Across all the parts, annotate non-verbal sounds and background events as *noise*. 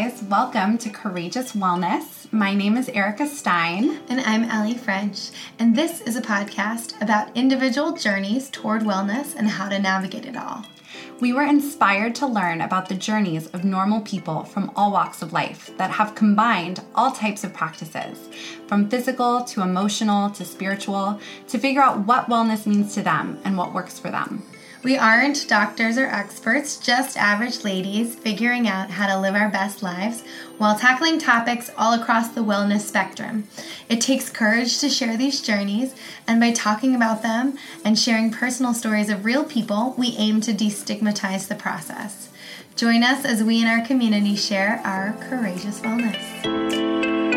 guys. Welcome to Courageous Wellness. My name is Erica Stein. And I'm Ellie French. And this is a podcast about individual journeys toward wellness and how to navigate it all. We were inspired to learn about the journeys of normal people from all walks of life that have combined all types of practices, from physical to emotional to spiritual, to figure out what wellness means to them and what works for them. We aren't doctors or experts, just average ladies figuring out how to live our best lives while tackling topics all across the wellness spectrum. It takes courage to share these journeys, and by talking about them and sharing personal stories of real people, we aim to destigmatize the process. Join us as we in our community share our courageous wellness.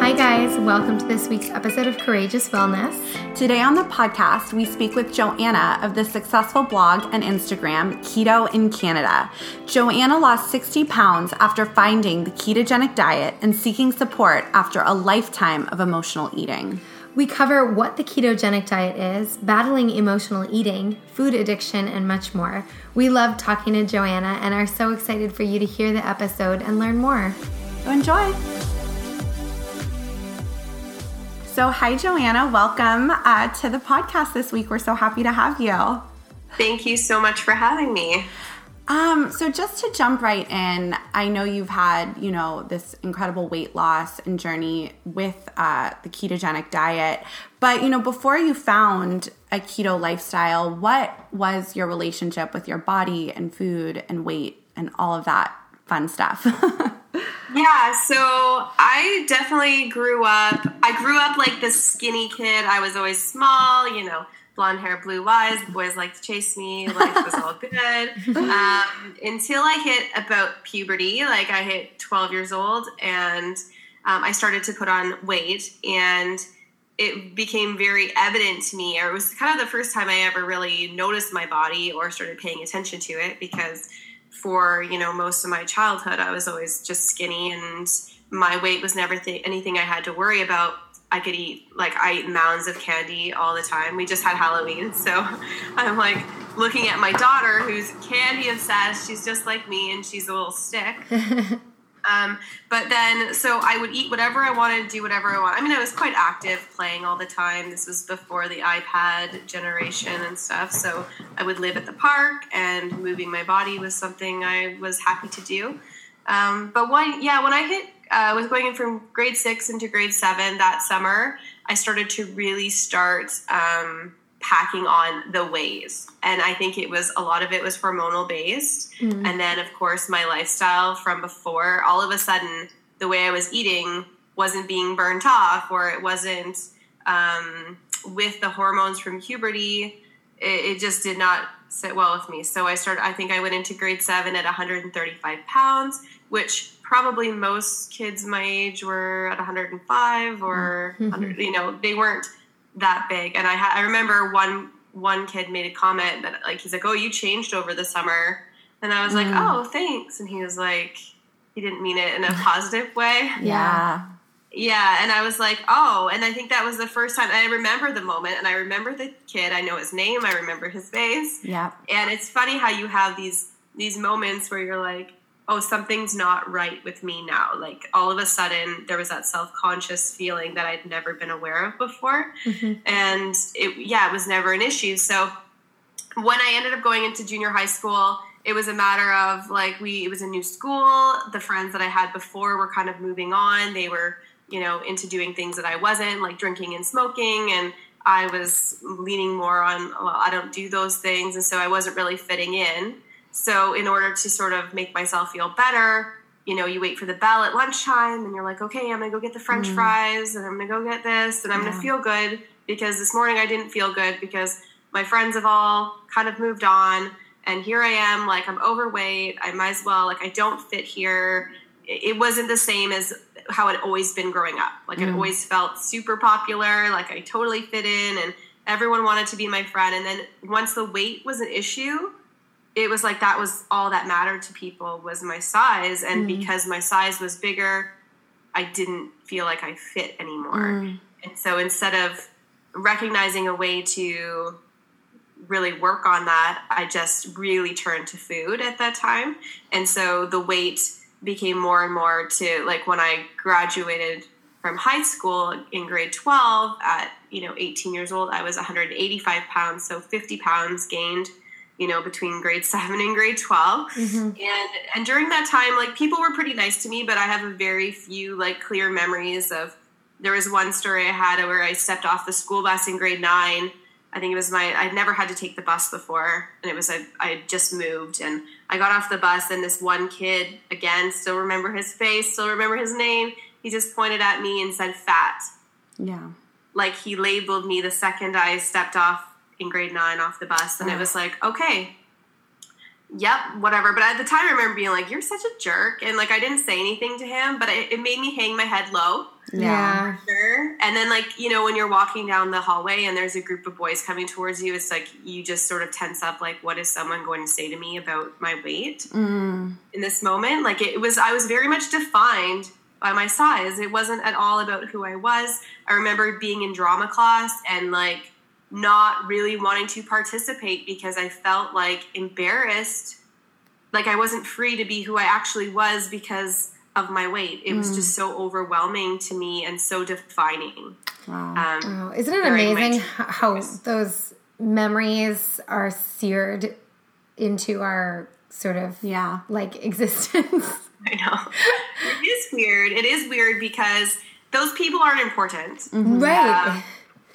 Hi, guys. Welcome to this week's episode of Courageous Wellness. Today on the podcast, we speak with Joanna of the successful blog and Instagram Keto in Canada. Joanna lost 60 pounds after finding the ketogenic diet and seeking support after a lifetime of emotional eating. We cover what the ketogenic diet is, battling emotional eating, food addiction, and much more. We love talking to Joanna and are so excited for you to hear the episode and learn more. So enjoy! So, hi, Joanna. Welcome uh, to the podcast this week. We're so happy to have you. Thank you so much for having me. Um, so just to jump right in, I know you've had, you know, this incredible weight loss and journey with uh, the ketogenic diet. But, you know, before you found a keto lifestyle, what was your relationship with your body and food and weight and all of that fun stuff? *laughs* Yeah, so I definitely grew up. I grew up like the skinny kid. I was always small, you know, blonde hair, blue eyes. The boys liked to chase me. Life was all *laughs* good. Um, until I hit about puberty, like I hit 12 years old, and um, I started to put on weight, and it became very evident to me, or it was kind of the first time I ever really noticed my body or started paying attention to it because for you know most of my childhood i was always just skinny and my weight was never th- anything i had to worry about. I could eat like i eat mounds of candy all the time. We just had halloween *laughs* so i'm like looking at my daughter who's candy obsessed. She's just like me and she's a little stick *laughs* Um, but then, so I would eat whatever I wanted, do whatever I want. I mean, I was quite active, playing all the time. This was before the iPad generation and stuff. So I would live at the park, and moving my body was something I was happy to do. Um, but when, yeah, when I hit, uh, was going in from grade six into grade seven that summer, I started to really start. Um, packing on the ways. And I think it was a lot of it was hormonal based. Mm. And then, of course, my lifestyle from before, all of a sudden, the way I was eating wasn't being burnt off or it wasn't um, with the hormones from puberty. It, it, just did not sit well with me. So I started, I think I went into grade seven at 135 pounds, which probably most kids my age were at 105 or mm-hmm. 100, you know, they weren't that big. And I ha- I remember one one kid made a comment that like he's like, "Oh, you changed over the summer," and I was mm. like, "Oh, thanks." And he was like, he didn't mean it in a positive *laughs* way. Yeah. Yeah, and I was like, oh, and I think that was the first time. I remember the moment, and I remember the kid. I know his name. I remember his face. Yeah. And it's funny how you have these these moments where you're like, oh, something's not right with me now. Like all of a sudden, there was that self conscious feeling that I'd never been aware of before. Mm-hmm. And it, yeah, it was never an issue. So when I ended up going into junior high school, it was a matter of like, we, it was a new school. The friends that I had before were kind of moving on. They were, you know, into doing things that I wasn't, like drinking and smoking. And I was leaning more on, well, I don't do those things. And so I wasn't really fitting in. So, in order to sort of make myself feel better, you know, you wait for the bell at lunchtime and you're like, okay, I'm gonna go get the french mm. fries and I'm gonna go get this and I'm yeah. gonna feel good because this morning I didn't feel good because my friends have all kind of moved on and here I am, like, I'm overweight. I might as well, like, I don't fit here. It wasn't the same as how it always been growing up. Like, mm. it always felt super popular, like, I totally fit in and everyone wanted to be my friend. And then once the weight was an issue, it was like that was all that mattered to people was my size and mm. because my size was bigger i didn't feel like i fit anymore mm. and so instead of recognizing a way to really work on that i just really turned to food at that time and so the weight became more and more to like when I graduated from high school in grade 12 at you know 18 years old i was 185 pounds so 50 pounds gained you know between grade 7 and grade 12 mm-hmm. and and during that time like people were pretty nice to me but i have a very few like clear memories of there was one story i had where i stepped off the school bus in grade 9 I think it was my I'd never had to take the bus before and it was I I just moved and I got off the bus and this one kid again still remember his face still remember his name he just pointed at me and said fat. Yeah. Like he labeled me the second I stepped off in grade nine off the bus. And it was like, okay, yep, whatever. But at the time, I remember being like, you're such a jerk. And like, I didn't say anything to him, but it, it made me hang my head low. Yeah. Sure. And then, like, you know, when you're walking down the hallway and there's a group of boys coming towards you, it's like you just sort of tense up, like, what is someone going to say to me about my weight mm. in this moment? Like, it was, I was very much defined by my size. It wasn't at all about who I was. I remember being in drama class and like not really wanting to participate because I felt like embarrassed, like I wasn't free to be who I actually was because of my weight. It mm. was just so overwhelming to me and so defining. Wow. Um, wow. Isn't it amazing how those memories are seared into our sort of yeah like *laughs* existence? I know. it is weird. It is weird because those people aren't important. Right. Uh,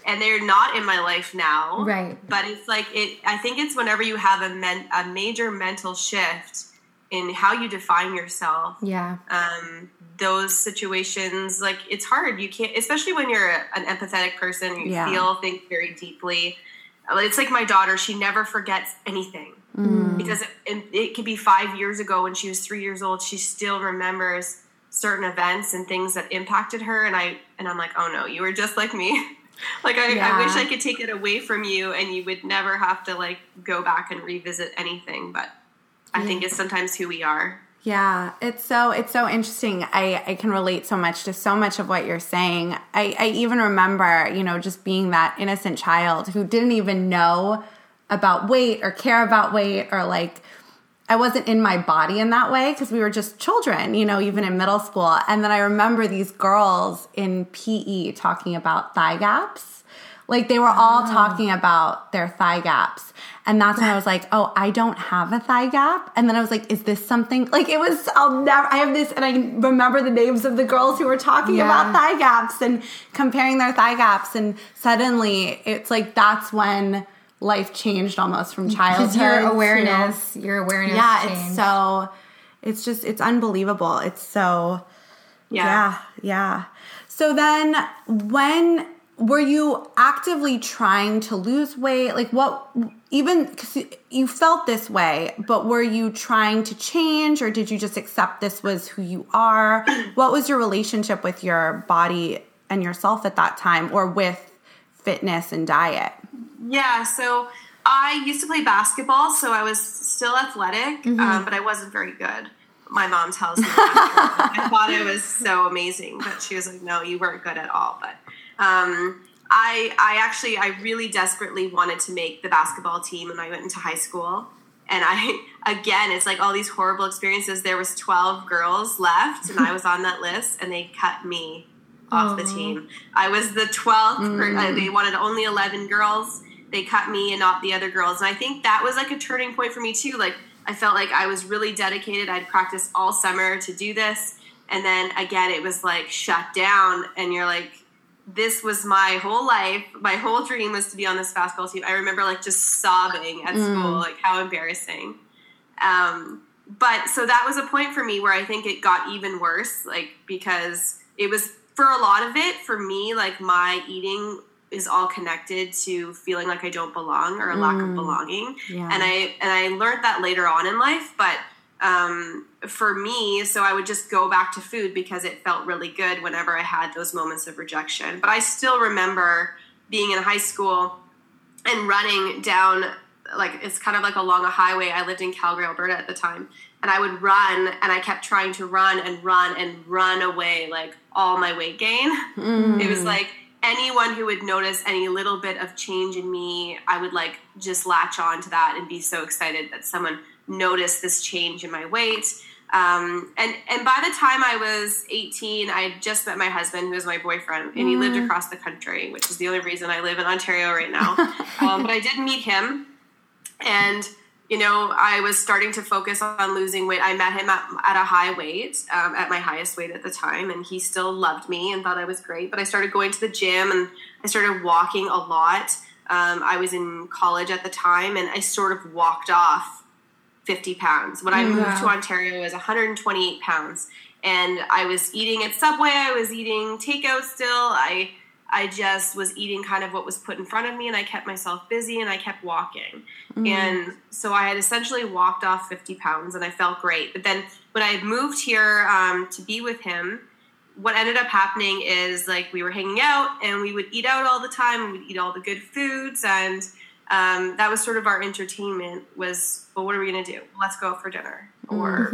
and they're not in my life now. Right. But it's like it I think it's whenever you have a men, a major mental shift in how you define yourself. Yeah. Um those situations like it's hard. You can't especially when you're an empathetic person, you yeah. feel think very deeply. It's like my daughter, she never forgets anything mm. because it, it, could be five years ago when she was three years old. She still remembers certain events and things that impacted her, and I and I'm like, oh no, you were just like me. *laughs* like I, yeah. I wish I could take it away from you, and you would never have to like go back and revisit anything. But I yeah. think it's sometimes who we are. Yeah, it's so it's so interesting. I I can relate so much to so much of what you're saying. I I even remember, you know, just being that innocent child who didn't even know about weight or care about weight or like I wasn't in my body in that way because we were just children, you know, even in middle school. And then I remember these girls in PE talking about thigh gaps. Like they were all oh. talking about their thigh gaps. And that's when I was *laughs* like, oh, I don't have a thigh gap. And then I was like, is this something like it was, I'll never, I have this, and I remember the names of the girls who were talking yeah. about thigh gaps and comparing their thigh gaps. And suddenly it's like, that's when life changed almost from childhood. Your awareness, to, your awareness. Yeah, changed. it's so. It's just it's unbelievable. It's so. Yeah. yeah, yeah. So then, when were you actively trying to lose weight? Like what? Even because you felt this way, but were you trying to change, or did you just accept this was who you are? *clears throat* What was your relationship with your body and yourself at that time, or with fitness and diet? Yeah, so I used to play basketball, so I was still athletic, mm-hmm. um, but I wasn't very good. My mom tells me I thought it was so amazing, but she was like, "No, you weren't good at all." But um, I, I actually, I really desperately wanted to make the basketball team when I went into high school. And I, *laughs* again, it's like all these horrible experiences. There was 12 girls left, and I was on that list, and they cut me off Aww. the team. I was the 12th. Mm. Per, uh, they wanted only 11 girls they cut me and not the other girls. And I think that was like a turning point for me too. Like I felt like I was really dedicated. I'd practiced all summer to do this. And then again, it was like shut down. And you're like, this was my whole life. My whole dream was to be on this basketball team. I remember like just sobbing at mm. school, like how embarrassing. Um, but so that was a point for me where I think it got even worse, like because it was for a lot of it for me, like my eating is all connected to feeling like I don't belong or a mm. lack of mm. belonging. Yeah. And I and I learned that later on in life, but um, for me, so I would just go back to food because it felt really good whenever I had those moments of rejection. But I still remember being in high school and running down like it's kind of like along a highway. I lived in Calgary, Alberta at the time. And I would run and I kept trying to run and run and run away like all my weight gain. Mm. It was like anyone who would notice any little bit of change in me, I would like just latch on to that and be so excited that someone noticed this change in my weight. Um, and and by the time I was 18, I had just met my husband, who is my boyfriend, and he lived across the country, which is the only reason I live in Ontario right now. *laughs* um, but I did meet him, and you know, I was starting to focus on losing weight. I met him at, at a high weight, um, at my highest weight at the time, and he still loved me and thought I was great. But I started going to the gym and I started walking a lot. Um, I was in college at the time, and I sort of walked off 50 pounds. When I Mm, moved wow. to Ontario, I was 128 pounds, and I was eating at Subway. I was eating takeout still. I I just was eating kind of what was put in front of me, and I kept myself busy, and I kept walking. And so I had essentially walked off 50 pounds, and I felt great. But then when I moved here um, to be with him, what ended up happening is like we were hanging out and we would eat out all the time. And we'd eat all the good foods and um, that was sort of our entertainment was well what are we going to do? Let's go out for dinner or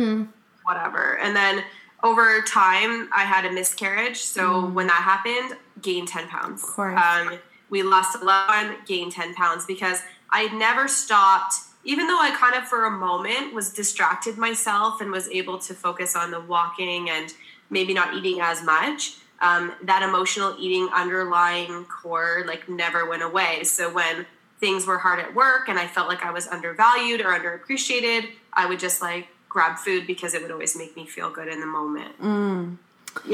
whatever. And then over time i had a miscarriage. So when that happened gained 10 pounds. Of course. um, we lost a loved one gained 10 pounds because i never stopped even though i kind of for a moment was distracted myself and was able to focus on the walking and maybe not eating as much um, that emotional eating underlying core like never went away. So when things were hard at work and i felt like i was undervalued or underappreciated i would just like grab food because it would always make me feel good in the moment.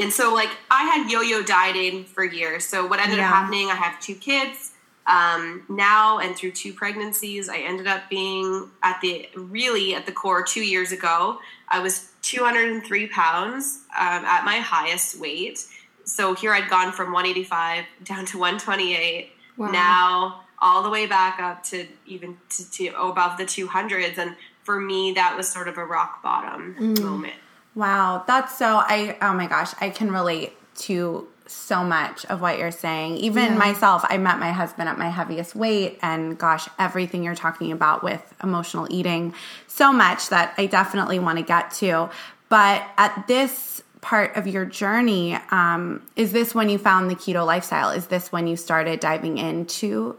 And so like i had yo-yo dieting for years. So what ended Yeah. up happening i have two kids um, now and through two pregnancies i ended up being at the really at the core two years ago. I was 203 pounds um, at my highest weight. So here i'd gone from 185 down to 128 Wow. now all the way back up to even to, to above the 200s and for me that was sort of a rock bottom moment Wow, that's so I oh my gosh, I can relate to so much of what you're saying. Even myself, I met my husband at my heaviest weight and gosh, everything you're talking about with emotional eating so much that I definitely want to get to. But at this part of your journey, um, is this when you found the keto lifestyle? Is this when you started diving into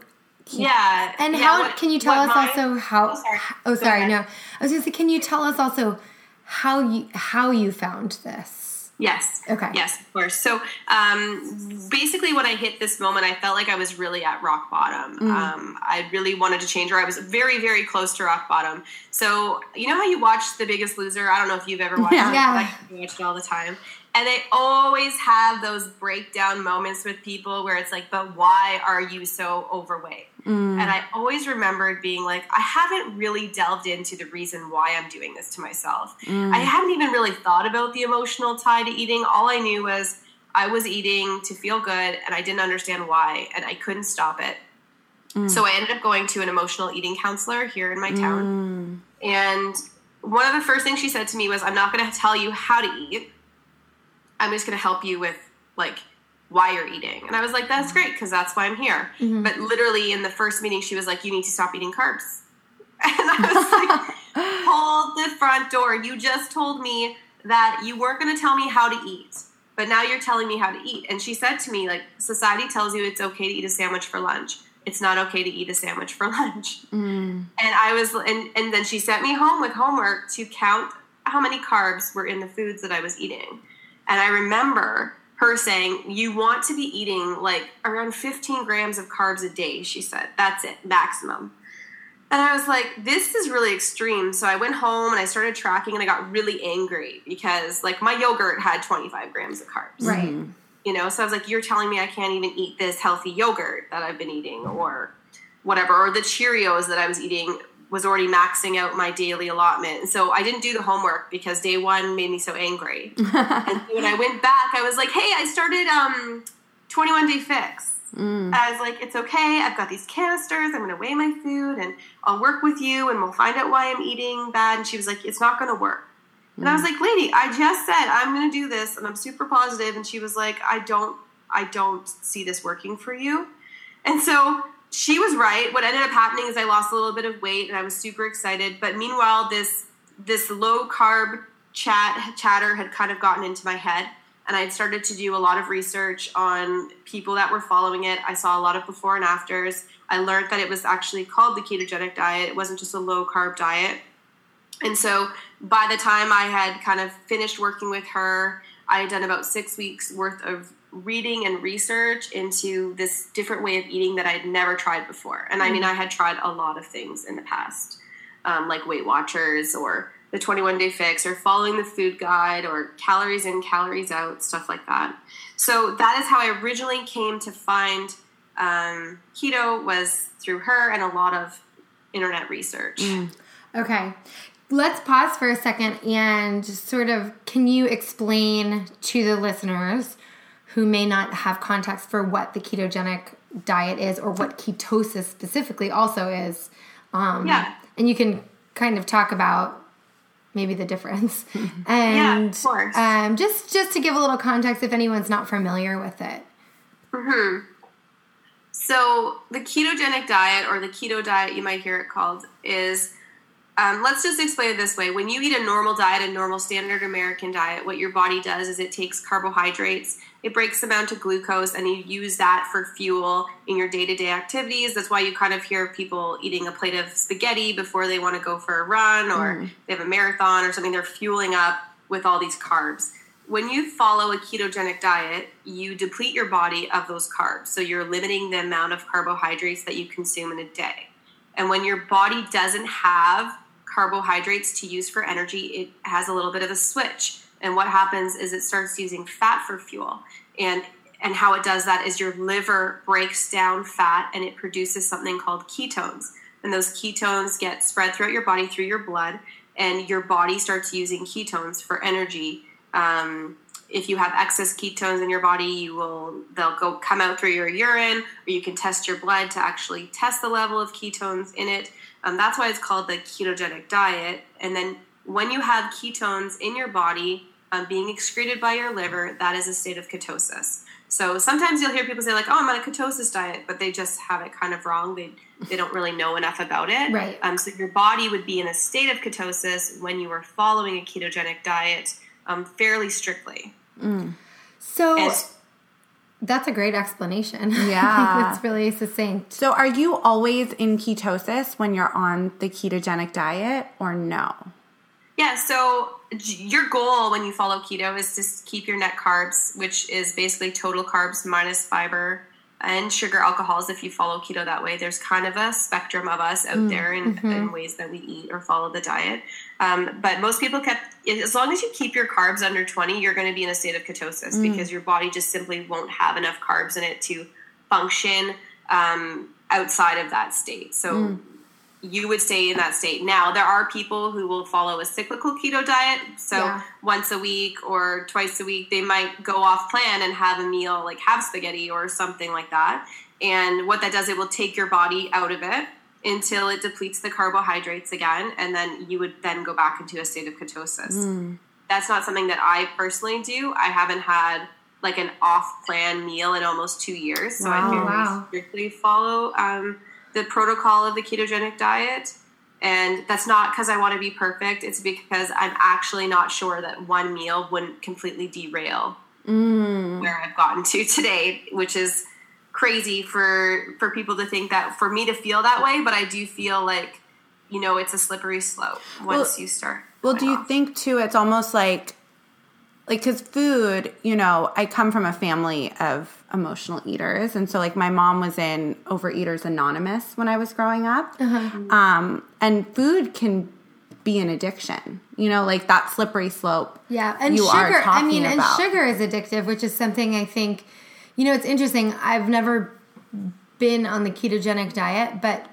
yeah And yeah, how what- can you tell us my- also how? Oh, sorry. Oh, sorry. No, I was going to say, can you tell us also how you how you found this? Yes. Okay. Yes, of course. So um, basically, when I hit this moment, I felt like I was really at rock bottom. Mm. Um, I really wanted to change, or I was very, very close to rock bottom. So you know how you watch The Biggest Loser? I don't know if you've ever watched Yeah. it. Yeah. I watch it all the time. And they always have those breakdown moments with people where it's like, but why are you so overweight? Mm. And I always remembered being like, I haven't really delved into the reason why I'm doing this to myself. Mm. I hadn't even really thought about the emotional tie to eating. All I knew was I was eating to feel good and I didn't understand why and I couldn't stop it. Mm. So I ended up going to an emotional eating counselor here in my town. And one of the first things she said to me was, I'm not going to tell you how to eat. I'm just going to help you with like why you're eating. And I was like, that's mm-hmm. great because that's why I'm here. Mm-hmm. But literally in the first meeting, she was like, you need to stop eating carbs. *laughs* And I was like, *laughs* hold the front door. You just told me that you weren't going to tell me how to eat, but now you're telling me how to eat. And she said to me, like, society tells you it's okay to eat a sandwich for lunch. It's not okay to eat a sandwich for *laughs* lunch. Mm. And I was, and, and then she sent me home with homework to count how many carbs were in the foods that I was eating. And I remember her saying, You want to be eating like around 15 grams of carbs a day, she said. That's it, maximum. And I was like, this is really extreme. So I went home and I started tracking and I got really angry because like my yogurt had 25 grams of carbs. Right. Mm-hmm. You know, so I was like, you're telling me I can't even eat this healthy yogurt that I've been eating or whatever. Or the Cheerios that I was eating was already maxing out my daily allotment. And so I didn't do the homework because day one made me so angry. *laughs* and when I went back, I was like, hey, I started um 21 day fix. I was like, it's okay. I've got these canisters. I'm going to weigh my food and I'll work with you and we'll find out why I'm eating bad. And she was like, it's not going to work. And I was like, lady, I just said I'm going to do this and I'm super positive. And she was like, I don't, I don't see this working for you. And so she was right. What ended up happening is I lost a little bit of weight and I was super excited. But meanwhile, this, this low carb chat chatter had kind of gotten into my head and I had started to do a lot of research on people that were following it. I saw a lot of before and afters. I learned that it was actually called the ketogenic diet. It wasn't just a low carb diet. And so by the time I had kind of finished working with her, I had done about six weeks worth of reading and research into this different way of eating that I had never tried before. And I mean, I had tried a lot of things in the past, um, like Weight Watchers or the 21 Day Fix or following the food guide or calories in, calories out, stuff like that. So that is how I originally came to find um, keto was through her and a lot of internet research. Okay. Let's pause for a second and just sort of can you explain to the listeners who may not have context for what the ketogenic diet is or what ketosis specifically also is? Um, Yeah. And you can kind of talk about maybe the difference and *laughs* Yeah, of course. um, just just to give a little context if anyone's not familiar with it. Hmm. So, the ketogenic diet, or the keto diet, you might hear it called, is um, let's just explain it this way. When you eat a normal diet, a normal standard American diet, what your body does is it takes carbohydrates, it breaks them down to glucose, and you use that for fuel in your day to day activities. That's why you kind of hear people eating a plate of spaghetti before they want to go for a run or they have a marathon or something. They're fueling up with all these carbs when you follow a ketogenic diet, you deplete your body of those carbs. So you're limiting the amount of carbohydrates that you consume in a day. And when your body doesn't have carbohydrates to use for energy, it has a little bit of a switch. And what happens is it starts using fat for fuel. And and how it does that is your liver breaks down fat and it produces something called ketones. And those ketones get spread throughout your body through your blood, and your body starts using ketones for energy um, if you have excess ketones in your body, you will they'll go come out through your urine, or you can test your blood to actually test the level of ketones in it. Um, that's why it's called the ketogenic diet. And then when you have ketones in your body um, being excreted by your liver, that is a state of ketosis. So sometimes you'll hear people say like, "Oh, I'm on a ketosis diet," but they just have it kind of wrong. They they don't really know enough about it. Right. Um, so your body would be in a state of ketosis when you are following a ketogenic diet um, fairly strictly. Mm. So And that's a great explanation. *laughs* Yeah. it's really succinct. So, are you always in ketosis when you're on the ketogenic diet or no? yeah, so your goal when you follow keto is to keep your net carbs, which is basically total carbs minus fiber and sugar alcohols. If you follow keto that way, there's kind of a spectrum of us out there in, in ways that we eat or follow the diet. Um, but most people kept, as long as you keep your carbs under 20, you're going to be in a state of ketosis because your body just simply won't have enough carbs in it to function um, outside of that state. So you would stay in that state. Now, there are people who will follow a cyclical keto diet. So Yeah. once a week or twice a week, they might go off plan and have a meal, like have spaghetti or something like that. And what that does, it will take your body out of it until it depletes the carbohydrates again. And then you would then go back into a state of ketosis. That's not something that I personally do. I haven't had like an off plan meal in almost two years. So I Wow. very Wow. strictly follow um, the protocol of the ketogenic diet. And that's not because I want to be perfect. It's because I'm actually not sure that one meal wouldn't completely derail mm. where I've gotten to today, which is crazy for for people to think that for me to feel that way. But I do feel like you know it's a slippery slope once Well- you start. Well, do you off. think too? It's almost like, like, because food, you know, I come from a family of emotional eaters, and so like my mom was in Overeaters Anonymous when I was growing up, um, and food can be an addiction. You know, like that slippery slope. Yeah, and sugar. I mean, about. and sugar is addictive, which is something I think. You know, it's interesting. I've never been on the ketogenic diet, but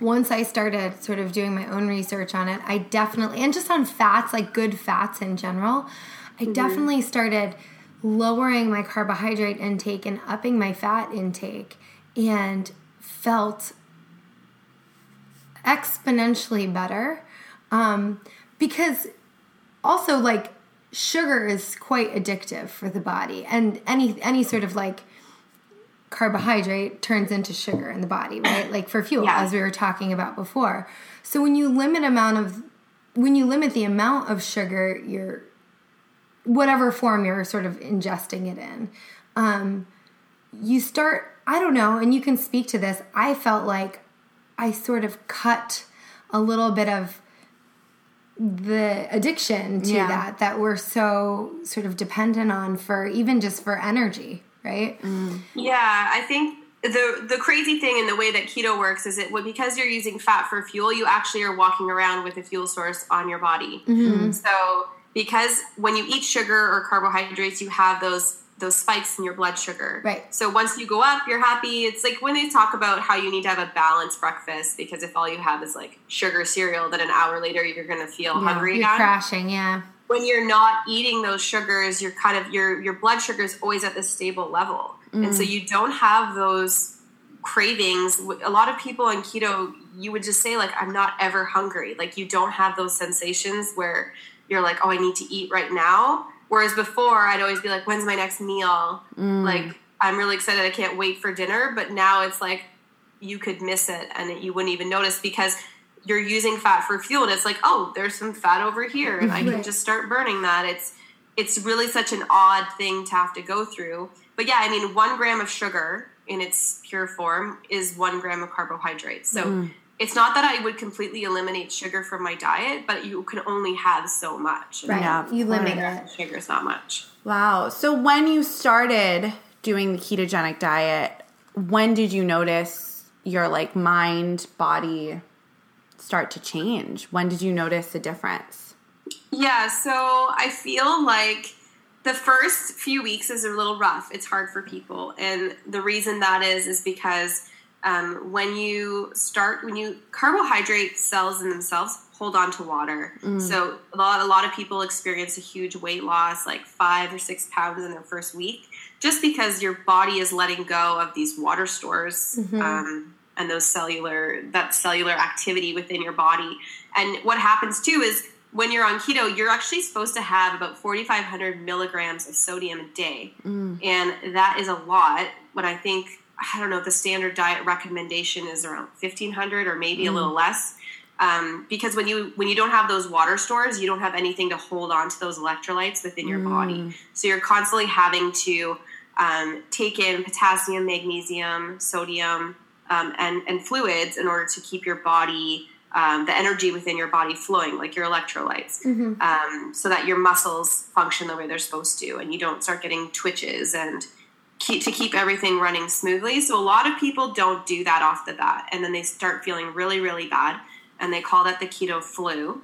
once I started sort of doing my own research on it, I definitely and just on fats, like good fats in general, I definitely started lowering my carbohydrate intake and upping my fat intake, and felt exponentially better um, because also like sugar is quite addictive for the body and any any sort of like carbohydrate turns into sugar in the body right like for fuel Yeah. as we were talking about before so when you limit amount of when you limit the amount of sugar you're whatever form you're sort of ingesting it in um, you start i don't know and you can speak to this i felt like i sort of cut a little bit of the addiction to Yeah. that that we're so sort of dependent on for even just for energy, right? Yeah, I think the the crazy thing in the way that keto works is it well, because you're using fat for fuel, you actually are walking around with a fuel source on your body. Mm-hmm. So because when you eat sugar or carbohydrates, you have those those spikes in your blood sugar. Right. So once you go up, you're happy. It's like when they talk about how you need to have a balanced breakfast because if all you have is like sugar cereal, then an hour later you're going to feel hungry You're again crashing, yeah. When you're not eating those sugars, you're kind of your your blood sugar is always at this stable level, and so mm. you don't have those cravings. A lot of people on keto, you would just say like, "I'm not ever hungry." Like you don't have those sensations where you're like, "Oh, I need to eat right now." Whereas before, I'd always be like, "When's my next meal?" Mm. Like I'm really excited. I can't wait for dinner. But now it's like you could miss it and you wouldn't even notice because you're using fat for fuel and it's like oh there's some fat over here and i can just start burning that it's it's really such an odd thing to have to go through but yeah i mean one gram of sugar in its pure form is one gram of carbohydrates so mm. it's not that i would completely eliminate sugar from my diet but you can only have so much Right. Yeah, you limit course. it. sugar is not much Wow. So when you started doing the ketogenic diet, when did you notice your like mind, body start to change? When did you notice the difference? Yeah, so I feel like the first few weeks is a little rough. It's hard for people, and the reason that is is because um, when you start, when you carbohydrate cells in themselves hold on to water. So a lot, a lot of people experience a huge weight loss, like five or six pounds in their first week, just because your body is letting go of these water stores. Um, and those cellular that cellular activity within your body. And what happens too is when you're on keto you're actually supposed to have about 4500 milligrams of sodium a day. And that is a lot. When i think i don't know the standard diet recommendation is around 1500 or maybe a little less. Um, because when you when you don't have those water stores you don't have anything to hold on to those electrolytes within your body. So you're constantly having to um, take in potassium magnesium sodium um, and, and fluids in order to keep your body um, the energy within your body flowing like your electrolytes. Um, so that your muscles function the way they're supposed to and you don't start getting twitches and keep, to keep everything running smoothly. So a lot of people don't do that off the bat and then they start feeling really really bad and they call that the keto flu.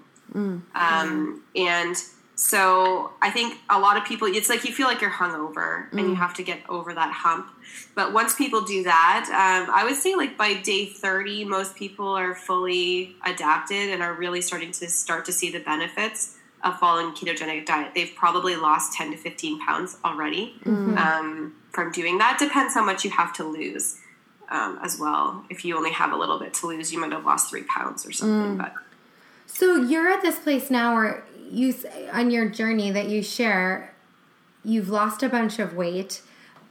Um, and so I think a lot of people, it's like you feel like you're hungover and you have to get over that hump. But once people do that, um, I would say like by day 30, most people are fully adapted and are really starting to start to see the benefits of following ketogenic diet. They've probably lost 10 to 15 pounds already um, from doing that. Depends how much you have to lose um, as well. If you only have a little bit to lose, you might have lost three pounds or something. But So you're at this place now where you on your journey that you share, you've lost a bunch of weight,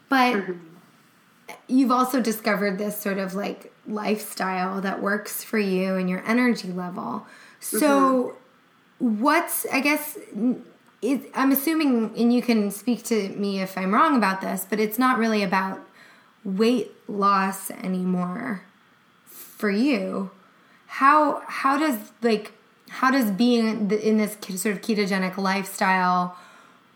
but mm-hmm. you've also discovered this sort of like lifestyle that works for you and your energy level. So mm-hmm. what's I guess it, I'm assuming, and you can speak to me if I'm wrong about this, but it's not really about weight loss anymore for you. How how does like how does being in this sort of ketogenic lifestyle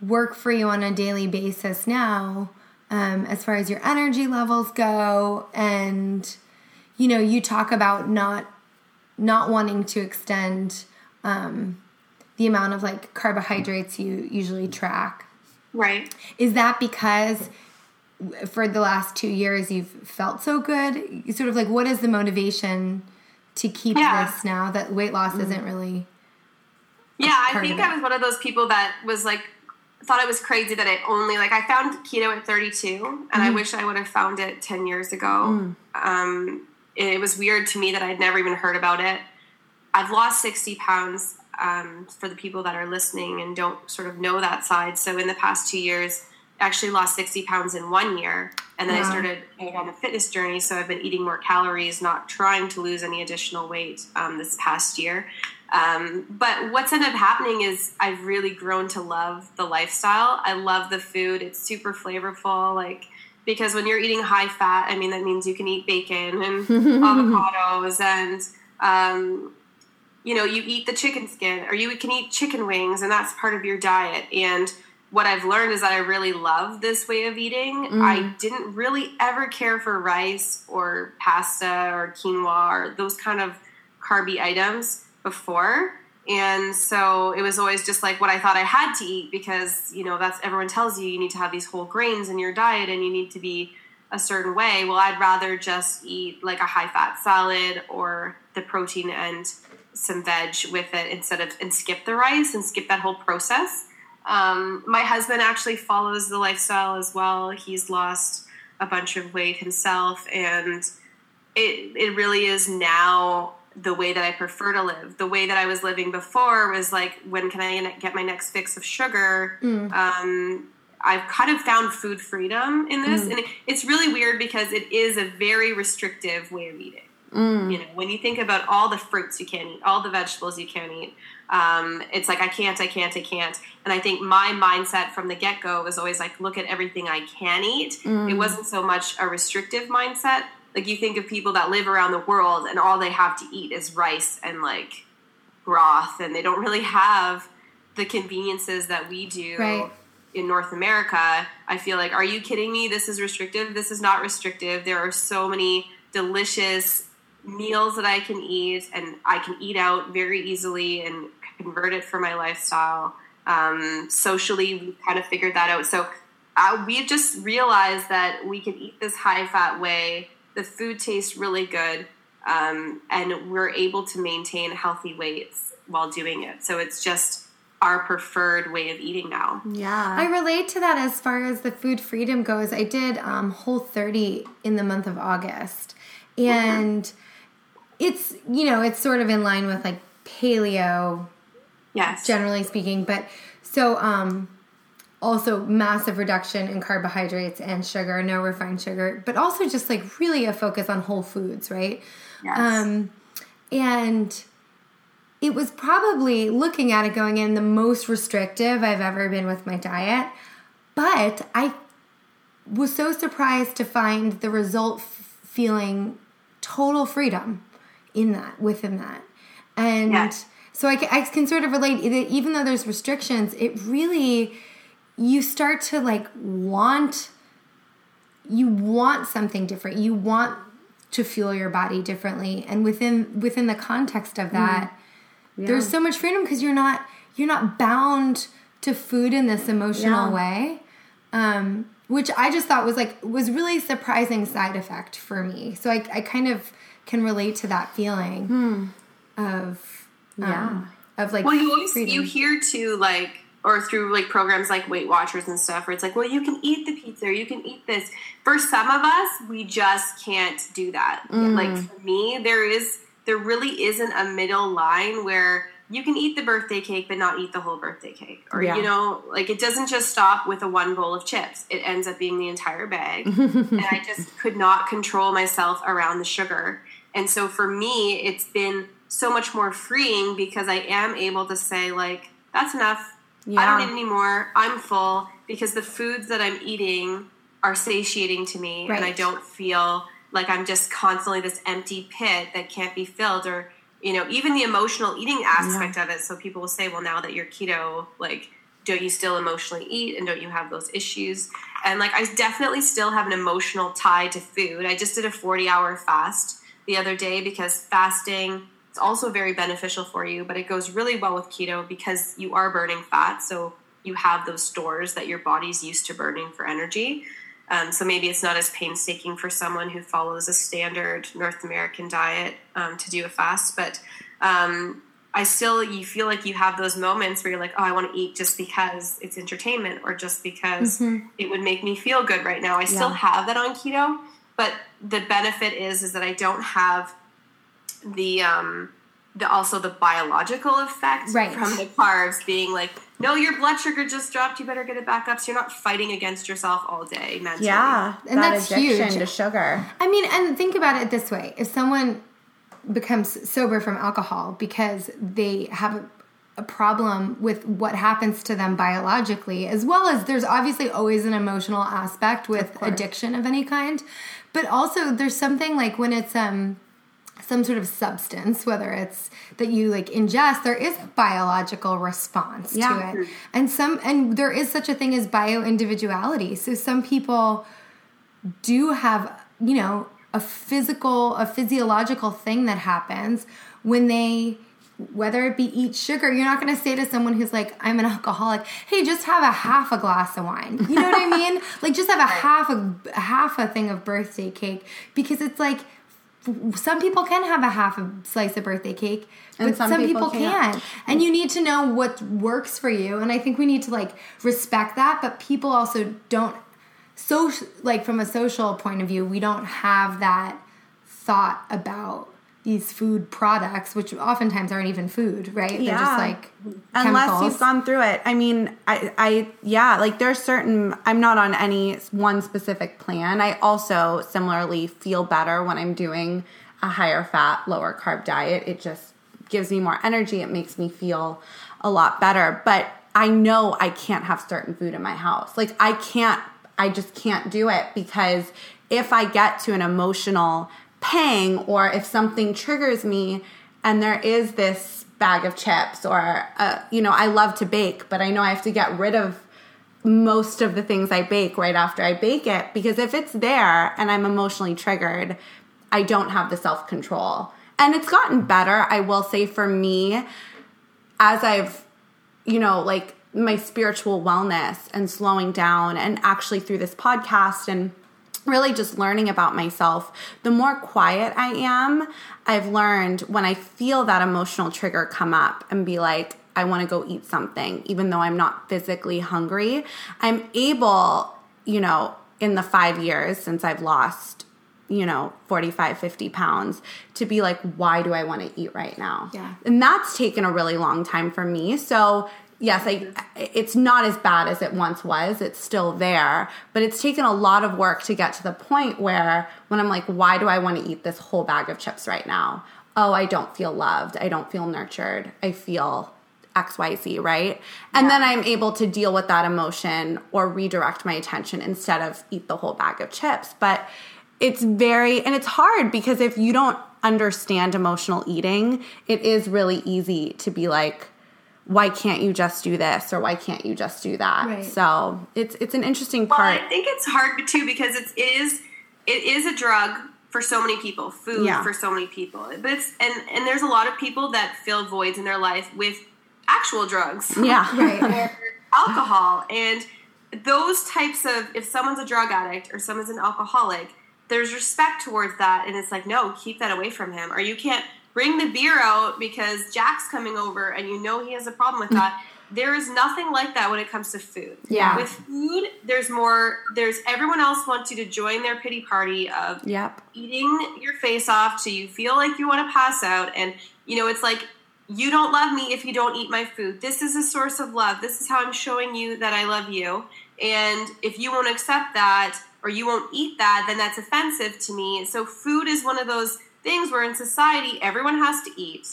work for you on a daily basis now um, as far as your energy levels go and you know you talk about not not wanting to extend um, the amount of like carbohydrates you usually track right. is that because for the last two years you've felt so good? Sort of like, what is the motivation to keep Yeah. this now that weight loss isn't really? Yeah, I think I was one of those people that was like thought it was crazy that I only like I found keto at 32 and I wish I would have found it 10 years ago. Um, it was weird to me that I'd never even heard about it. I've lost 60 pounds um, for the people that are listening and don't sort of know that side. So in the past two years, I actually lost 60 pounds in one year. And then I started on a fitness journey. So I've been eating more calories, not trying to lose any additional weight um, this past year. Um, but what's ended up happening is I've really grown to love the lifestyle. I love the food. It's super flavorful. Like, because when you're eating high fat, I mean, that means you can eat bacon and *laughs* avocados and, um, you know, you eat the chicken skin or you can eat chicken wings and that's part of your diet. And what I've learned is that I really love this way of eating. Mm. I didn't really ever care for rice or pasta or quinoa or those kind of carby items before. And so it was always just like what I thought I had to eat because, you know, that's everyone tells you you need to have these whole grains in your diet and you need to be a certain way. Well, I'd rather just eat like a high fat salad or the protein and some veg with it instead of and skip the rice and skip that whole process. Um, my husband actually follows the lifestyle as well. He's lost a bunch of weight himself, and it it really is now the way that I prefer to live. The way that I was living before was like, when can I get my next fix of sugar? Mm. Um, I've kind of found food freedom in this, mm. and it's really weird because it is a very restrictive way of eating. Mm. You know, when you think about all the fruits you can't eat, all the vegetables you can't eat, um, it's like I can't, I can't, I can't. And I think my mindset from the get go was always like, look at everything I can eat. Mm. It wasn't so much a restrictive mindset. Like you think of people that live around the world and all they have to eat is rice and like broth, and they don't really have the conveniences that we do. Right in North America, I feel like, are you kidding me? This is restrictive. This is not restrictive. There are so many delicious meals that I can eat, and I can eat out very easily and convert it for my lifestyle. Um, socially, we've kind of figured that out. So uh, we just realized that we can eat this high fat way. The food tastes really good, um, and we're able to maintain healthy weights while doing it. So it's just our preferred way of eating now. Yeah. I relate to that as far as the food freedom goes. I did um, Whole 30 in the month of August. And mm-hmm. It's, you know, it's sort of in line with like paleo. Yes. Generally speaking. But so, um, also massive reduction in carbohydrates and sugar, no refined sugar, but also just like really a focus on whole foods, right? Yes. Um, and it was probably looking at it going in the most restrictive I've ever been with my diet. But I was so surprised to find the result f- feeling total freedom in that, within that. And so I, I can sort of relate, even though there's restrictions, it really, you start to like want, you want something different. You want to fuel your body differently. And within, within the context of that, mm yeah. there's so much freedom because you're not you're not bound to food in this emotional yeah. way um, which i just thought was like was really surprising side effect for me so i, I kind of can relate to that feeling hmm. of um, yeah of like well you always freedom. you hear too like or through like programs like Weight Watchers and stuff, where it's like, well, you can eat the pizza, or you can eat this. For some of us, we just can't do that. Mm. Like for me, there is there really isn't a middle line where you can eat the birthday cake but not eat the whole birthday cake or yeah. you know like it doesn't just stop with a one bowl of chips it ends up being the entire bag *laughs* and i just could not control myself around the sugar and so for me it's been so much more freeing because i am able to say like that's enough yeah. i don't need any more. i'm full because the foods that i'm eating are satiating to me right. and i don't feel like I'm just constantly this empty pit that can't be filled or you know even the emotional eating aspect yeah. of it so people will say well now that you're keto like don't you still emotionally eat and don't you have those issues and like I definitely still have an emotional tie to food I just did a 40 hour fast the other day because fasting is also very beneficial for you but it goes really well with keto because you are burning fat so you have those stores that your body's used to burning for energy um, so maybe it's not as painstaking for someone who follows a standard North American diet um, to do a fast, but um, I still you feel like you have those moments where you're like, oh, I want to eat just because it's entertainment or just because mm-hmm. it would make me feel good right now. I yeah. still have that on keto, but the benefit is is that I don't have the um, the also the biological effect right. from the carbs being like no your blood sugar just dropped. You better get it back up. So you're not fighting against yourself all day mentally. yeah. And that that's huge. to sugar. I mean and think about it this way. If someone becomes sober from alcohol because they have a, problem with what happens to them biologically as well as there's obviously always an emotional aspect with of addiction of any kind but also there's something like when it's um some sort of substance, whether it's that you like ingest, there is a biological response Yeah. to it. And some and there is such a thing as bio individuality. So some people do have, you know, a physical, a physiological thing that happens when they whether it be eat sugar, you're not going to say to someone who's like, I'm an alcoholic, hey, just have a half a glass of wine. You know what I mean? *laughs* Like, just have a half a, half a thing of birthday cake because it's like some people can have a half a slice of birthday cake, but And some, some people, people can't. can't. And you need to know what works for you. And I think we need to like respect that, but people also don't so like from a social point of view, we don't have that thought about these food products, which oftentimes aren't even food, right? They're just Yeah. like unless chemicals. you've gone through it i mean i i yeah like there's certain i'm not on any one specific plan i also similarly feel better when i'm doing a higher fat lower carb diet it just gives me more energy it makes me feel a lot better but i know i can't have certain food in my house like i can't i just can't do it because if i get to an emotional pang or if something triggers me and there is this bag of chips or uh, you know i love to bake but i know i have to get rid of most of the things i bake right after i bake it because if it's there and i'm emotionally triggered i don't have the self-control. And it's gotten better i will say for me as i've you know like my spiritual wellness and slowing down and actually through this podcast and really just learning about myself, the more quiet I am, I've learned when I feel that emotional trigger come up and be like, I want to go eat something, even though I'm not physically hungry, I'm able, you know, in the five years since I've lost, you know, 45, 50 pounds, to be like, why do I want to eat right now? Yeah. And that's taken a really long time for me. So, yes, I, it's not as bad as it once was. It's still there, but it's taken a lot of work to get to the point where when I'm like, why do I want to eat this whole bag of chips right now? Oh, I don't feel loved. I don't feel nurtured. I feel XYZ, right? And then I'm able to deal with that emotion or redirect my attention instead of eat the whole bag of chips. But it's very, and it's hard because if you don't understand emotional eating, it is really easy to be like, why can't you just do this or why can't you just do that? Right. So it's it's an interesting part. Well, part. I think it's hard too because it's, it is it is a drug for so many people, food Yeah. for so many people. But it's and and there's a lot of people that fill voids in their life with actual drugs. yeah. *laughs* right. *laughs* or alcohol and those types of if someone's a drug addict or someone's an alcoholic there's respect towards that and it's like no keep that away from him or you can't bring the beer out because jack's coming over and you know he has a problem with that. There is nothing like that when it comes to food. Yeah. with food there's more there's everyone else wants you to join their pity party of Yep. eating your face off till you feel like you want to pass out. And you know it's like you don't love me if you don't eat my food. This is a source of love. This is how i'm showing you that i love you. And if you won't accept that or you won't eat that then that's offensive to me. So food is one of those things where in society everyone has to eat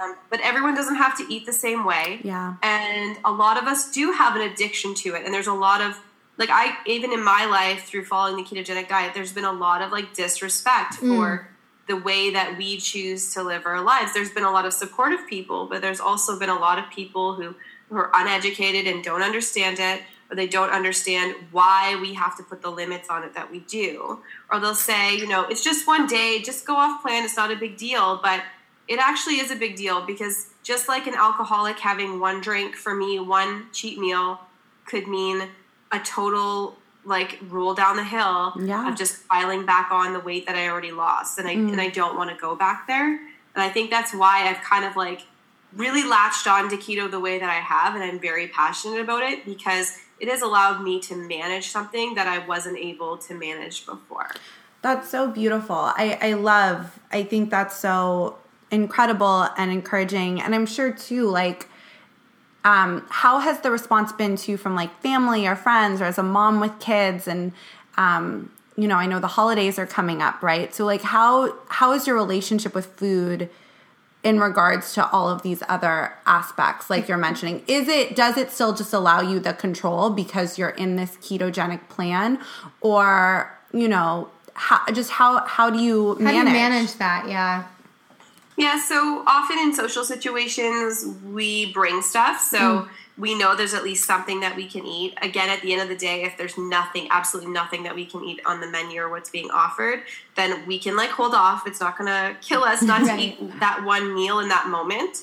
um, but everyone doesn't have to eat the same way. Yeah. and a lot of us do have an addiction to it. And there's a lot of like i even in my life through following the ketogenic diet there's been a lot of like disrespect for the way that we choose to live our lives. There's been a lot of supportive people but there's also been a lot of people who who are uneducated and don't understand it or they don't understand why we have to put the limits on it that we do. Or they'll say you know it's just one day just go off plan it's not a big deal. But it actually is a big deal because just like an alcoholic having one drink for me, one cheat meal could mean a total like roll down the hill Yeah. of just piling back on the weight that I already lost, and I mm. and I don't want to go back there. And I think that's why I've kind of like really latched on to keto the way that I have, and I'm very passionate about it because it has allowed me to manage something that I wasn't able to manage before. That's so beautiful. I, I love, I think that's so incredible and encouraging. And I'm sure too, like, um, how has the response been to from like family or friends or as a mom with kids? And, um, you know, I know the holidays are coming up, right? So like how, how is your relationship with food in regards to all of these other aspects like you're mentioning is it does it still just allow you the control because you're in this ketogenic plan or you know how, just how how do you How manage? do you manage that? Yeah. Yeah, so often in social situations, we bring stuff. So hmm. We know there's at least something that we can eat. Again, at the end of the day, if there's nothing, absolutely nothing that we can eat on the menu or what's being offered, then we can like hold off. It's not going to kill us not to *laughs* eat that one meal in that moment.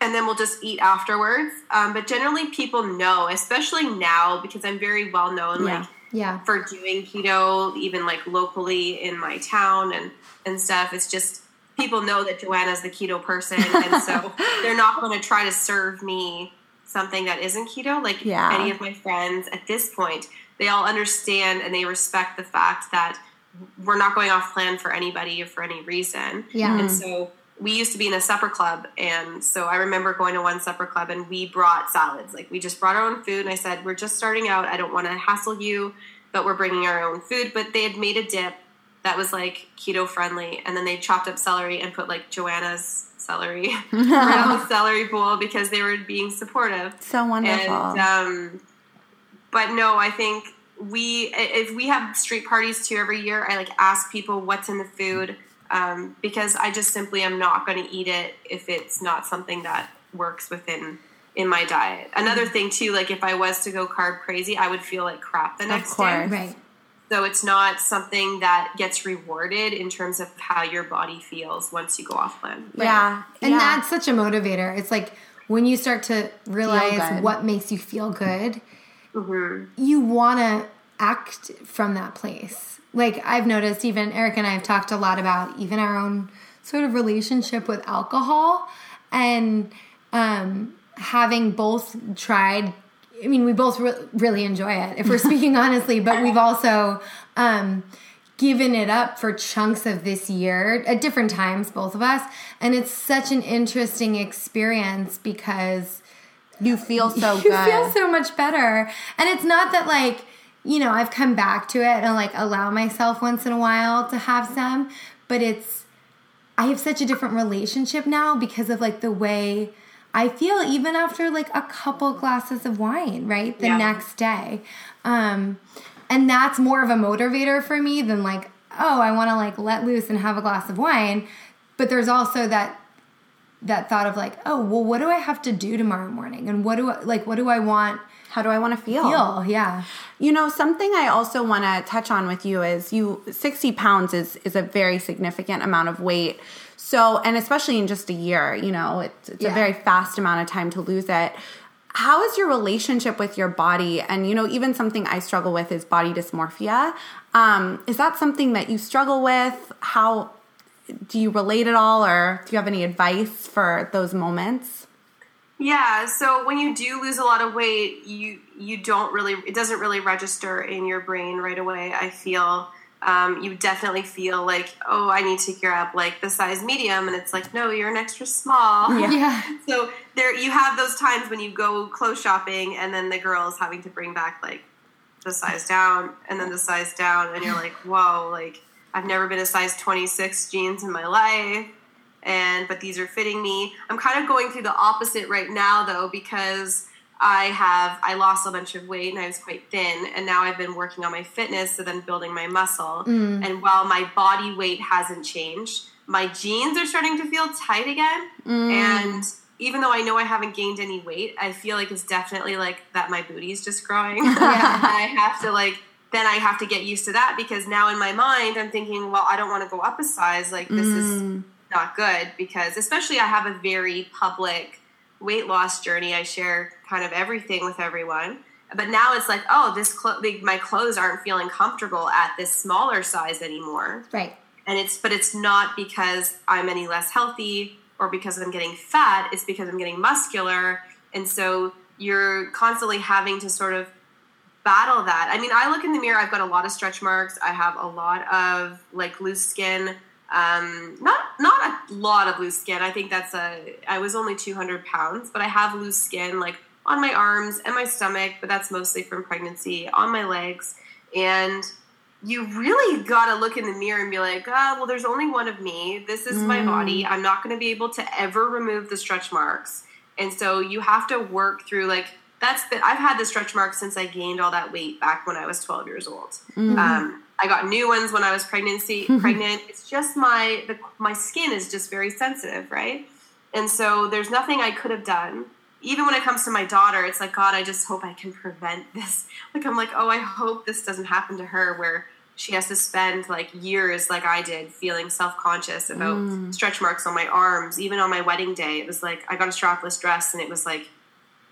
And then we'll just eat afterwards. Um, but generally, people know, especially now, because I'm very well known. Yeah. Like Yeah. for doing keto, even like locally in my town and and stuff. It's just people know that Joanna's the keto person, and so *laughs* they're not going to try to serve me something that isn't keto. Like Yeah. any of my friends at this point, they all understand and they respect the fact that we're not going off plan for anybody or for any reason. Yeah. And so we used to be in a supper club and so I remember going to one supper club and we brought salads. Like we just brought our own food and I said, "We're just starting out. I don't want to hassle you, but we're bringing our own food." But they had made a dip that was like keto friendly and then they chopped up celery and put like Joanna's celery *laughs* *laughs* around the celery bowl because they were being supportive. So wonderful. And um, but no, I think we if we have street parties too every year, I like ask people what's in the food um, because I just simply am not going to eat it if it's not something that works within in my diet. Another Mm-hmm. thing too, like if I was to go carb crazy, I would feel like crap the next course. day. Right. So it's not something that gets rewarded in terms of how your body feels once you go off plan. yeah, And yeah. that's such a motivator. It's like when you start to realize what makes you feel good, Mm-hmm. you want to act from that place. Like I've noticed, even Eric and I have talked a lot about even our own sort of relationship with alcohol and um, having both tried. I mean, we both re- really enjoy it, if we're speaking *laughs* honestly, but we've also um, given it up for chunks of this year at different times, both of us. And it's such an interesting experience because you feel so *laughs* good you good. feel so much better. And it's not that like, you know, I've come back to it and like allow myself once in a while to have some, but it's I have such a different relationship now because of like the way I feel even after like a couple glasses of wine, right? The Yeah. next day. Um and that's more of a motivator for me than like, oh, I want to like let loose and have a glass of wine. But there's also that that thought of like, oh, well, what do I have to do tomorrow morning? And what do I like what do I want How do I want to feel? feel? Yeah. You know, something I also want to touch on with you is you 60 pounds is is a very significant amount of weight. So, and especially in just a year, you know, it's, it's a very fast amount of time to lose it. How is your relationship with your body? And, you know, even something I struggle with is body dysmorphia. Um, is that something that you struggle with? How do you relate at all, or do you have any advice for those moments? Yeah, so when you do lose a lot of weight, you you don't really it doesn't really register in your brain right away. I feel um, you definitely feel like oh I need to gear up like the size medium, and it's like no you're an extra small. Yeah. Yeah. *laughs* So there you have those times when you go clothes shopping, and then the girl is having to bring back like the size down, and then the size down, and you're like whoa like I've never been a size 26 jeans in my life and but these are fitting me. I'm kind of going through the opposite right now though because I have I lost a bunch of weight and I was quite thin and now I've been working on my fitness so then building my muscle. Mm. And while my body weight hasn't changed, my jeans are starting to feel tight again. Mm. And even though I know I haven't gained any weight, I feel like it's definitely like that my booty's just growing. *laughs* *laughs* and I have to like then I have to get used to that because now in my mind I'm thinking, well, I don't want to go up a size. Like this is mm. not good because especially I have a very public weight loss journey. I share kind of everything with everyone. But now it's like, oh, this clo- like, my clothes aren't feeling comfortable at this smaller size anymore. Right. And it's but it's not because I'm any less healthy or because I'm getting fat, it's because I'm getting muscular. And so you're constantly having to sort of battle that. I mean, I look in the mirror, I've got a lot of stretch marks, I have a lot of like loose skin. Um, not not a lot of loose skin. I think that's a. I was only 200 pounds, but I have loose skin like on my arms and my stomach, but that's mostly from pregnancy. On my legs, and you really got to look in the mirror and be like, ah, well, there's only one of me. This is my body. I'm not going to be able to ever remove the stretch marks. And so you have to work through like that's the I've had the stretch marks since I gained all that weight back when I was 12 years old. Um, I got new ones when I was pregnancy *laughs* pregnant. It's just my the, my skin is just very sensitive, right? And so there's nothing I could have done. Even when it comes to my daughter, it's like God, I just hope I can prevent *laughs* this. Like I'm like, oh, I hope this doesn't happen to her where she has to spend like years like I did feeling self-conscious about mm. stretch marks on my arms. Even on my wedding day, it was like I got a strapless dress and it was like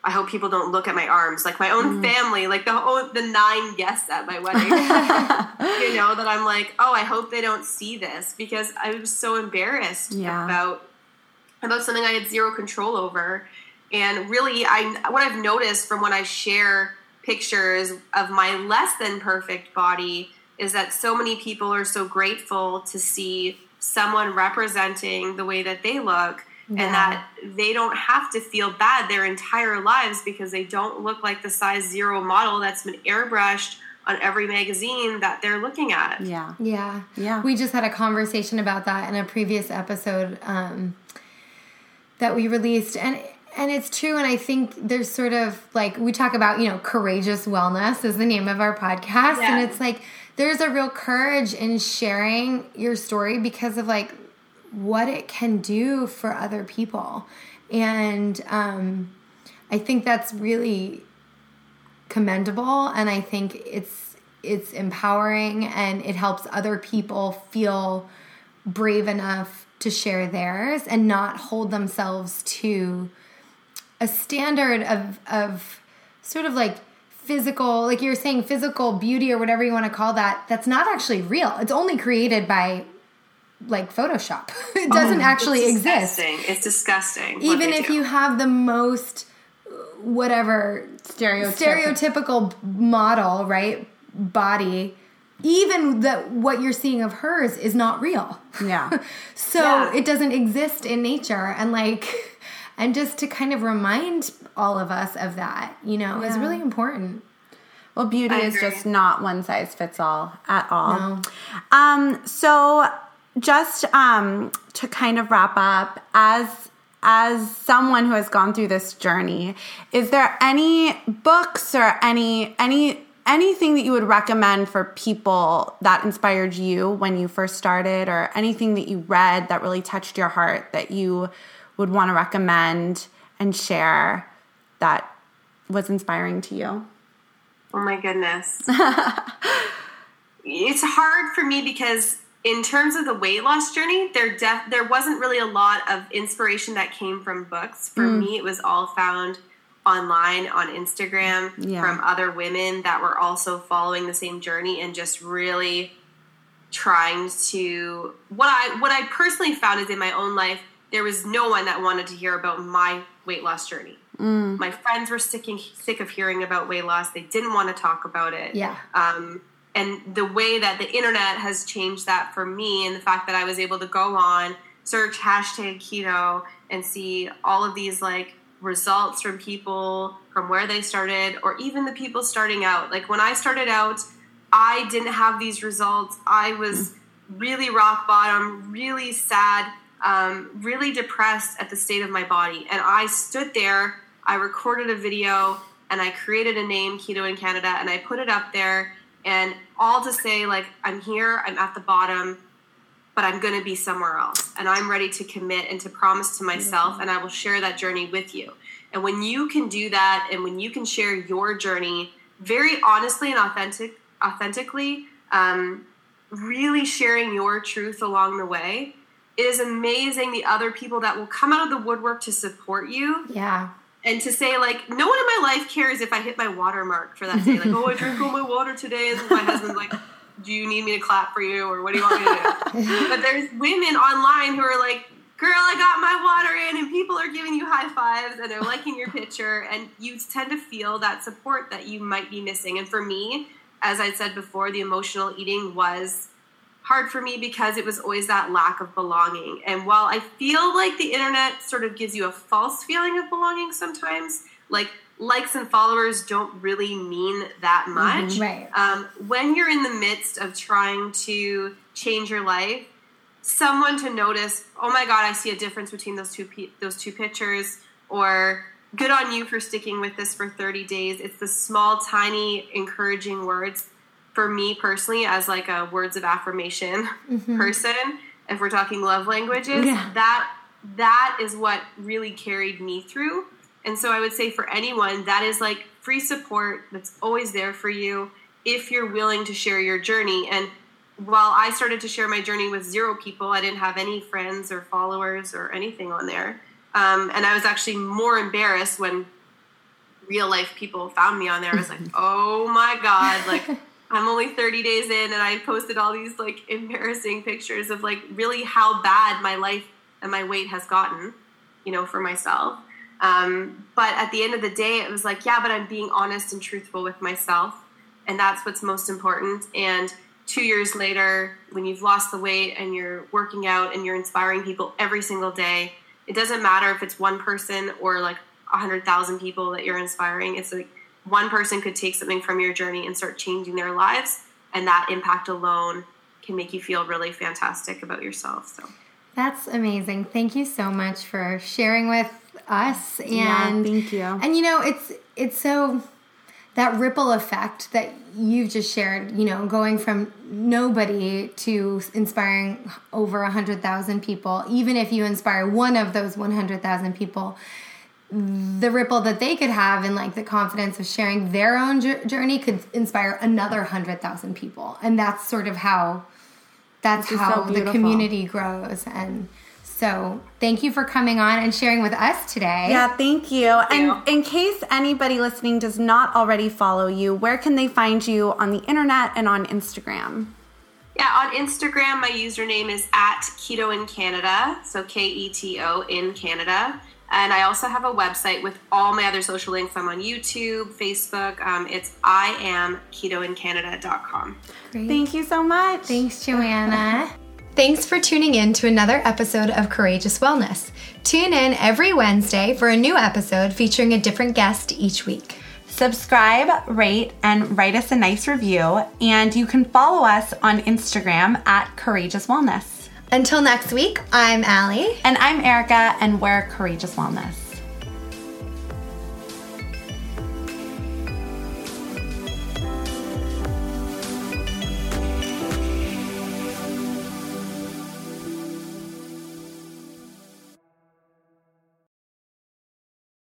I hope people don't look at my arms. Like my own mm. family, like the whole, the nine guests at my wedding, *laughs* you know, that I'm like, oh, I hope they don't see this because I was so embarrassed yeah. about about something I had zero control over. And really, I what I've noticed from when I share pictures of my less than perfect body is that so many people are so grateful to see someone representing the way that they look yeah. and that they don't have to feel bad their entire lives because they don't look like the size zero model that's been airbrushed on every magazine that they're looking at. Yeah. Yeah. Yeah. We just had a conversation about that in a previous episode um, that we released. And and it's true and i think there's sort of like we talk about you know courageous wellness is the name of our podcast yeah. and it's like there's a real courage in sharing your story because of like what it can do for other people. And um, I think that's really commendable and I think it's it's empowering and it helps other people feel brave enough to share theirs and not hold themselves to a standard of of sort of like physical like you're saying physical beauty or whatever you want to call that that's not actually real it's only created by like Photoshop. *laughs* it doesn't oh, actually it's exist. It's disgusting. Even if do. you have the most whatever stereotypical model, right? Body, even that what you're seeing of hers is not real. Yeah. *laughs* so yeah. it doesn't exist in nature and like and just to kind of remind all of us of that, you know, yeah. is really important. Well, beauty is just not one size fits all at all. No. Um, so just um, to kind of wrap up, as as someone who has gone through this journey, is there any books or any any anything that you would recommend for people that inspired you when you first started, or anything that you read that really touched your heart that you would want to recommend and share that was inspiring to you? Oh my goodness. *laughs* it's hard for me because in terms of the weight loss journey, there def- there wasn't really a lot of inspiration that came from books. For mm. me, it was all found online on Instagram yeah. from other women that were also following the same journey and just really trying to what I what I personally found is in my own life there was no one that wanted to hear about my weight loss journey. Mm. My friends were sick, sick of hearing about weight loss. They didn't want to talk about it. Yeah. Um, and the way that the internet has changed that for me and the fact that I was able to go on, search hashtag keto and see all of these like results from people from where they started or even the people starting out. Like when I started out, I didn't have these results. I was really rock bottom, really sad, um, really depressed at the state of my body. And I stood there, I recorded a video, and I created a name, Keto in Canada, and I put it up there and all to say like i'm here i'm at the bottom but i'm going to be somewhere else. And i'm ready to commit and to promise to myself and i will share that journey with you. And when you can do that and when you can share your journey very honestly and authentic authentically um, really sharing your truth along the way it is amazing the other people that will come out of the woodwork to support you yeah and to say like no one in my life cares if I hit my watermark for that day. Like, oh, I drank all my water today, and my husband's like, "Do you need me to clap for you, or what do you want me to do?" *laughs* but there's women online who are like, "Girl, I got my water in," and people are giving you high fives and they're liking your picture, and you tend to feel that support that you might be missing. And for me, as I said before, the emotional eating was hard for me because it was always that lack of belonging. And while I feel like the internet sort of gives you a false feeling of belonging sometimes, like likes and followers don't really mean that mm-hmm. much. Mm-hmm, right. Um, when you're in the midst of trying to change your life, someone to notice, oh my god, I see a difference between those two those two pictures, or good on you for sticking with this for 30 days. It's the small, tiny, encouraging words for me personally, as like a words of affirmation person, if we're talking love languages, Yeah. that that is what really carried me through. And so I would say for anyone, that is like free support that's always there for you if you're willing to share your journey. And while I started to share my journey with zero people, I didn't have any friends or followers or anything on there. Um, and I was actually more embarrassed when real life people found me on there. I was like, *laughs* oh my God, like I'm only 30 days in and I posted all these like embarrassing pictures of like really how bad my life and my weight has gotten, you know, for myself. Um, but at the end of the day, it was like, yeah, but I'm being honest and truthful with myself. And that's what's most important. And two years later, when you've lost the weight and you're working out and you're inspiring people every single day, it doesn't matter if it's one person or like a hundred thousand people that you're inspiring. It's like one person could take something from your journey and start changing their lives, and that impact alone can make you feel really fantastic about yourself. So That's amazing. Thank you so much for sharing with us. And Yeah, thank you. And you know, it's it's so that ripple effect that you've just shared, you know, going from nobody to inspiring over a hundred thousand people, even if you inspire one of those one hundred thousand people, the ripple that they could have and like the confidence of sharing their own jour- journey could inspire another hundred thousand people, and that's sort of how that's how so the community grows and so thank you for coming on and sharing with us today Yeah, thank you. you. And in case anybody listening does not already follow you, where can they find you on the internet and on Instagram? Yeah, on Instagram, my username is at Keto in Canada, so K E T O in Canada. And I also have a website with all my other social links. I'm on YouTube, Facebook. Um, it's iamketoincanada.com. Great. Thank you so much. thanks joanna *laughs* thanks for tuning in to another episode of courageous wellness tune in every wednesday for a new episode featuring a different guest each week Subscribe, rate, and write us a nice review. And you can follow us on Instagram at Courageous Wellness. Until next week i'm Allie. And I'm Erica, and we're Courageous Wellness.